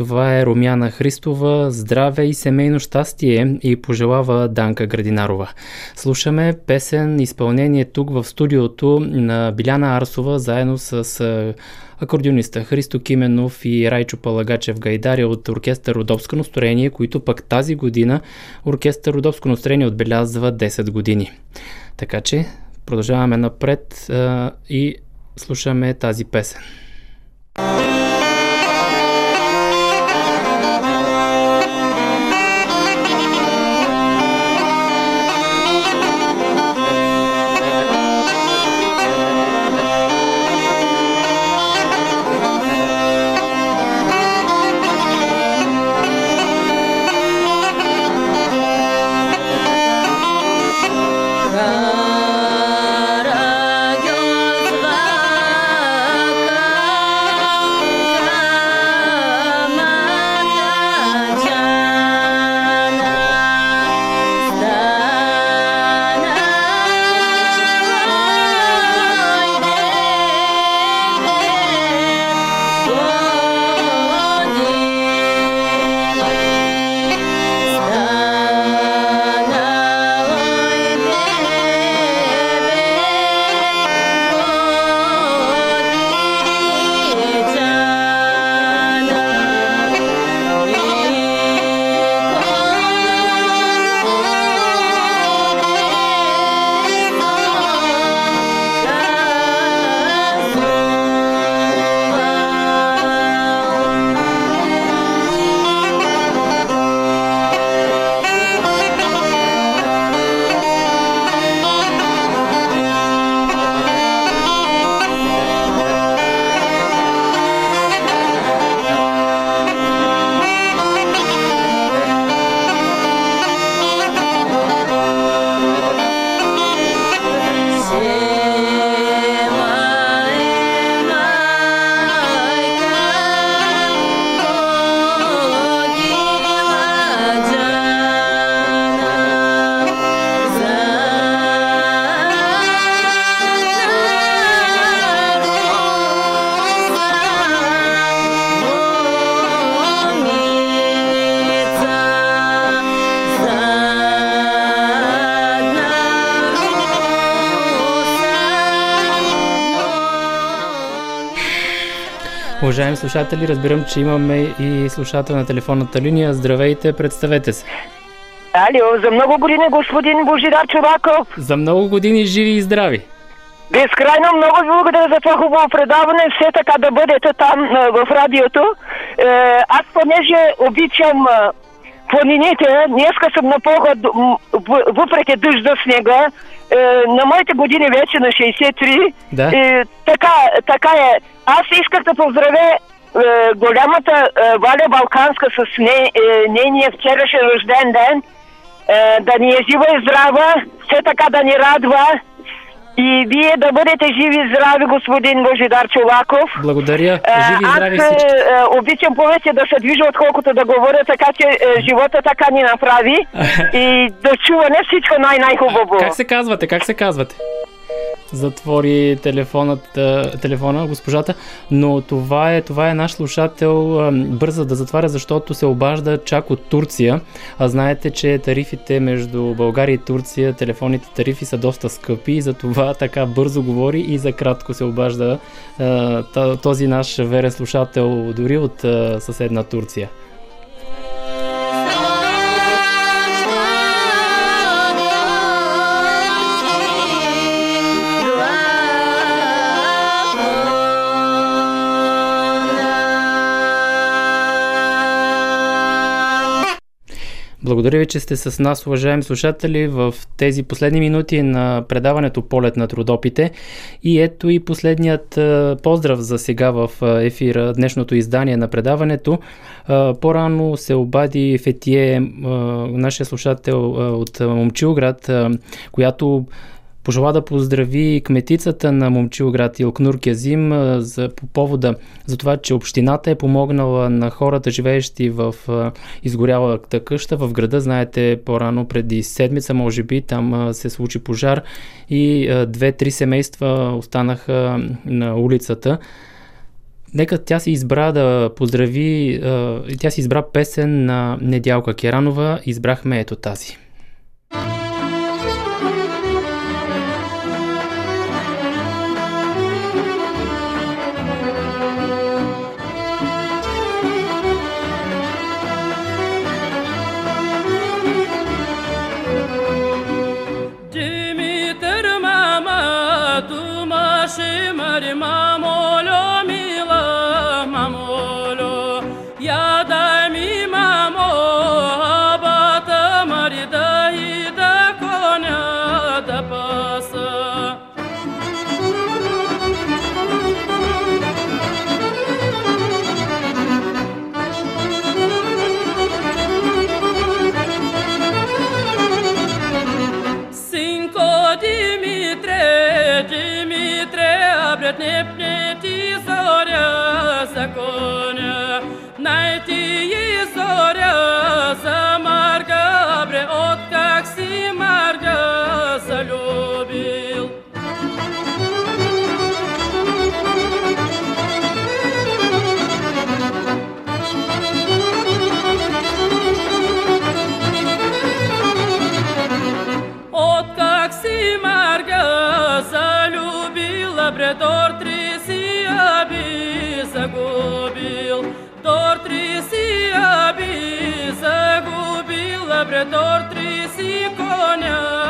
Това е Румяна Христова. Здраве и семейно щастие и пожелава Данка Градинарова. Слушаме песен изпълнение тук в студиото на Биляна Арсова заедно с а, акордеониста Христо Кименов и Райчо Палагачев Гайдария от оркестър Родопско настроение, които пък тази година оркестър Родопско настроение отбелязва 10 години. Така че продължаваме напред а, и слушаме тази песен. Карагьоз вака Уважаеми слушатели, разбирам, че имаме и слушател на телефонната линия. Здравейте, представете се. Алио, за много години господин Божидар Чураков. За много години живи и здрави. Безкрайно много ви благодаря за това хубаво предаване. Все така да бъдете там в радиото. Е, аз понеже обичам планините, днеска съм на поход, въпреки дъжда снега, е, на моите години вече на 63. Да. Е, така, така е. Аз исках да поздравя е, голямата е, Валя Балканска с не, е, нейния вчерашен рожден ден. Е, да ни е жива и здрава, все така да ни радва. И вие да бъдете живи и здрави, господин Божидар Чулаков. Благодаря. Е, Живи и Аз здрави е, всички. е, обичам повече да се движа, отколкото да говоря, така че живота така ни направи. и до чуване всичко най-най-хубаво. Как се казвате? Как се казвате? Затвори телефона госпожата, но това е, това е наш слушател бърза да затваря, защото се обажда чак от Турция. А знаете, че тарифите между България и Турция, телефонните тарифи са доста скъпи и затова така бързо говори и за кратко се обажда този наш верен слушател дори от съседна Турция. Благодаря ви, че сте с нас, уважаеми слушатели, в тези последни минути на предаването Полет на трудопите. И ето и последният поздрав за сега в ефира, днешното издание на предаването. По-рано се обади Фетие, нашия слушател от Момчилград, която Пожела да поздрави кметицата на Момчилград Илкнур Кязим за, по повода за това, че общината е помогнала на хората, живеещи в изгорялата къща в града. Знаете, по-рано преди седмица, може би, там се случи пожар и две-три семейства останаха на улицата. Нека тя си избра да поздрави, тя си избра песен на Недялка Керанова. Избрахме ето тази. bretor tri si konja.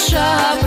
Се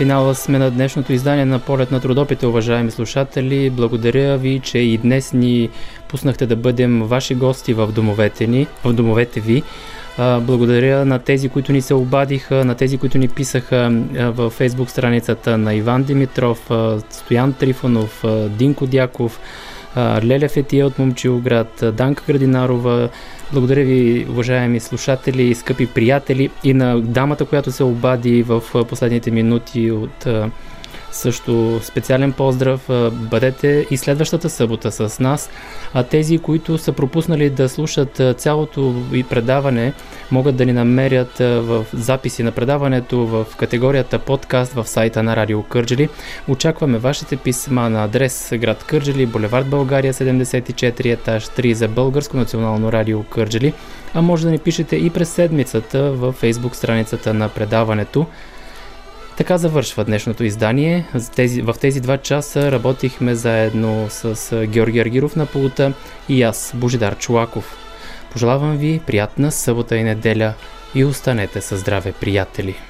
финала сме на днешното издание на Полет на трудопите, уважаеми слушатели. Благодаря ви, че и днес ни пуснахте да бъдем ваши гости в домовете ни, в домовете ви. Благодаря на тези, които ни се обадиха, на тези, които ни писаха във фейсбук страницата на Иван Димитров, Стоян Трифонов, Динко Дяков, Леля Фетия от Момчилград, Данка Градинарова. Благодаря ви, уважаеми слушатели и скъпи приятели и на дамата, която се обади в последните минути от също специален поздрав. Бъдете и следващата събота с нас. А тези, които са пропуснали да слушат цялото и предаване, могат да ни намерят в записи на предаването в категорията подкаст в сайта на Радио Кърджели. Очакваме вашите писма на адрес град Кърджели, булевард България 74, етаж 3 за Българско национално радио Кърджели. А може да ни пишете и през седмицата в фейсбук страницата на предаването. Така завършва днешното издание. В тези два часа работихме заедно с Георги Аргиров на пулта и аз, Божидар Чулаков. Пожелавам ви приятна събота и неделя и останете със здраве, приятели!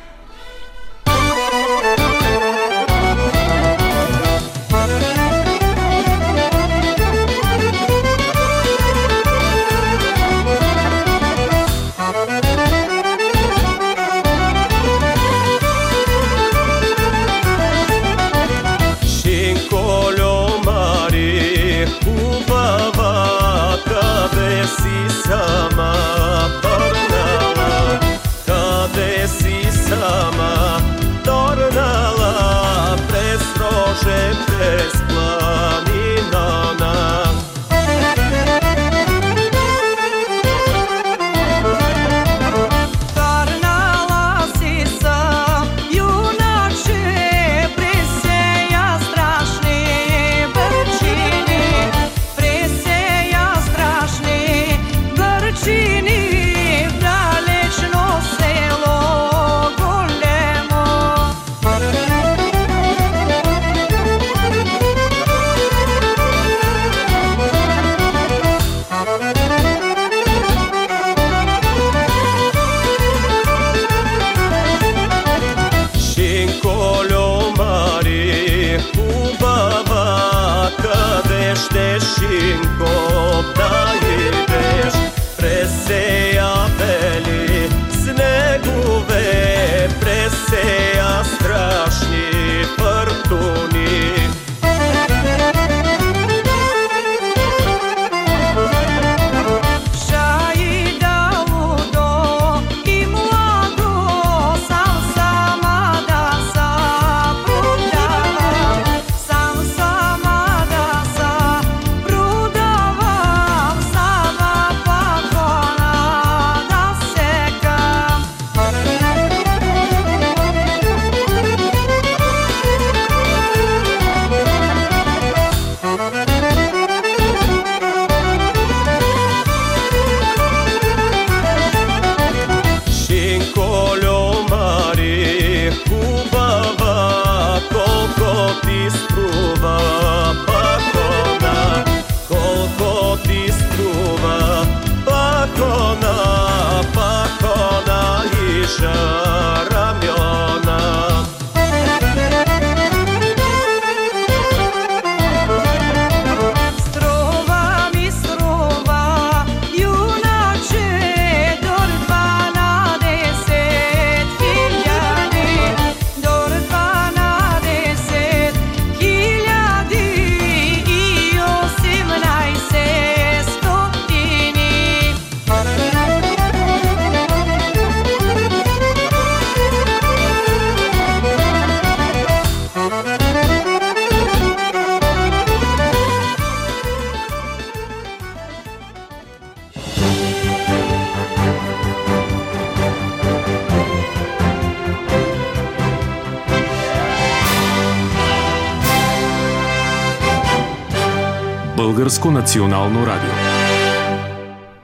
Национално радио.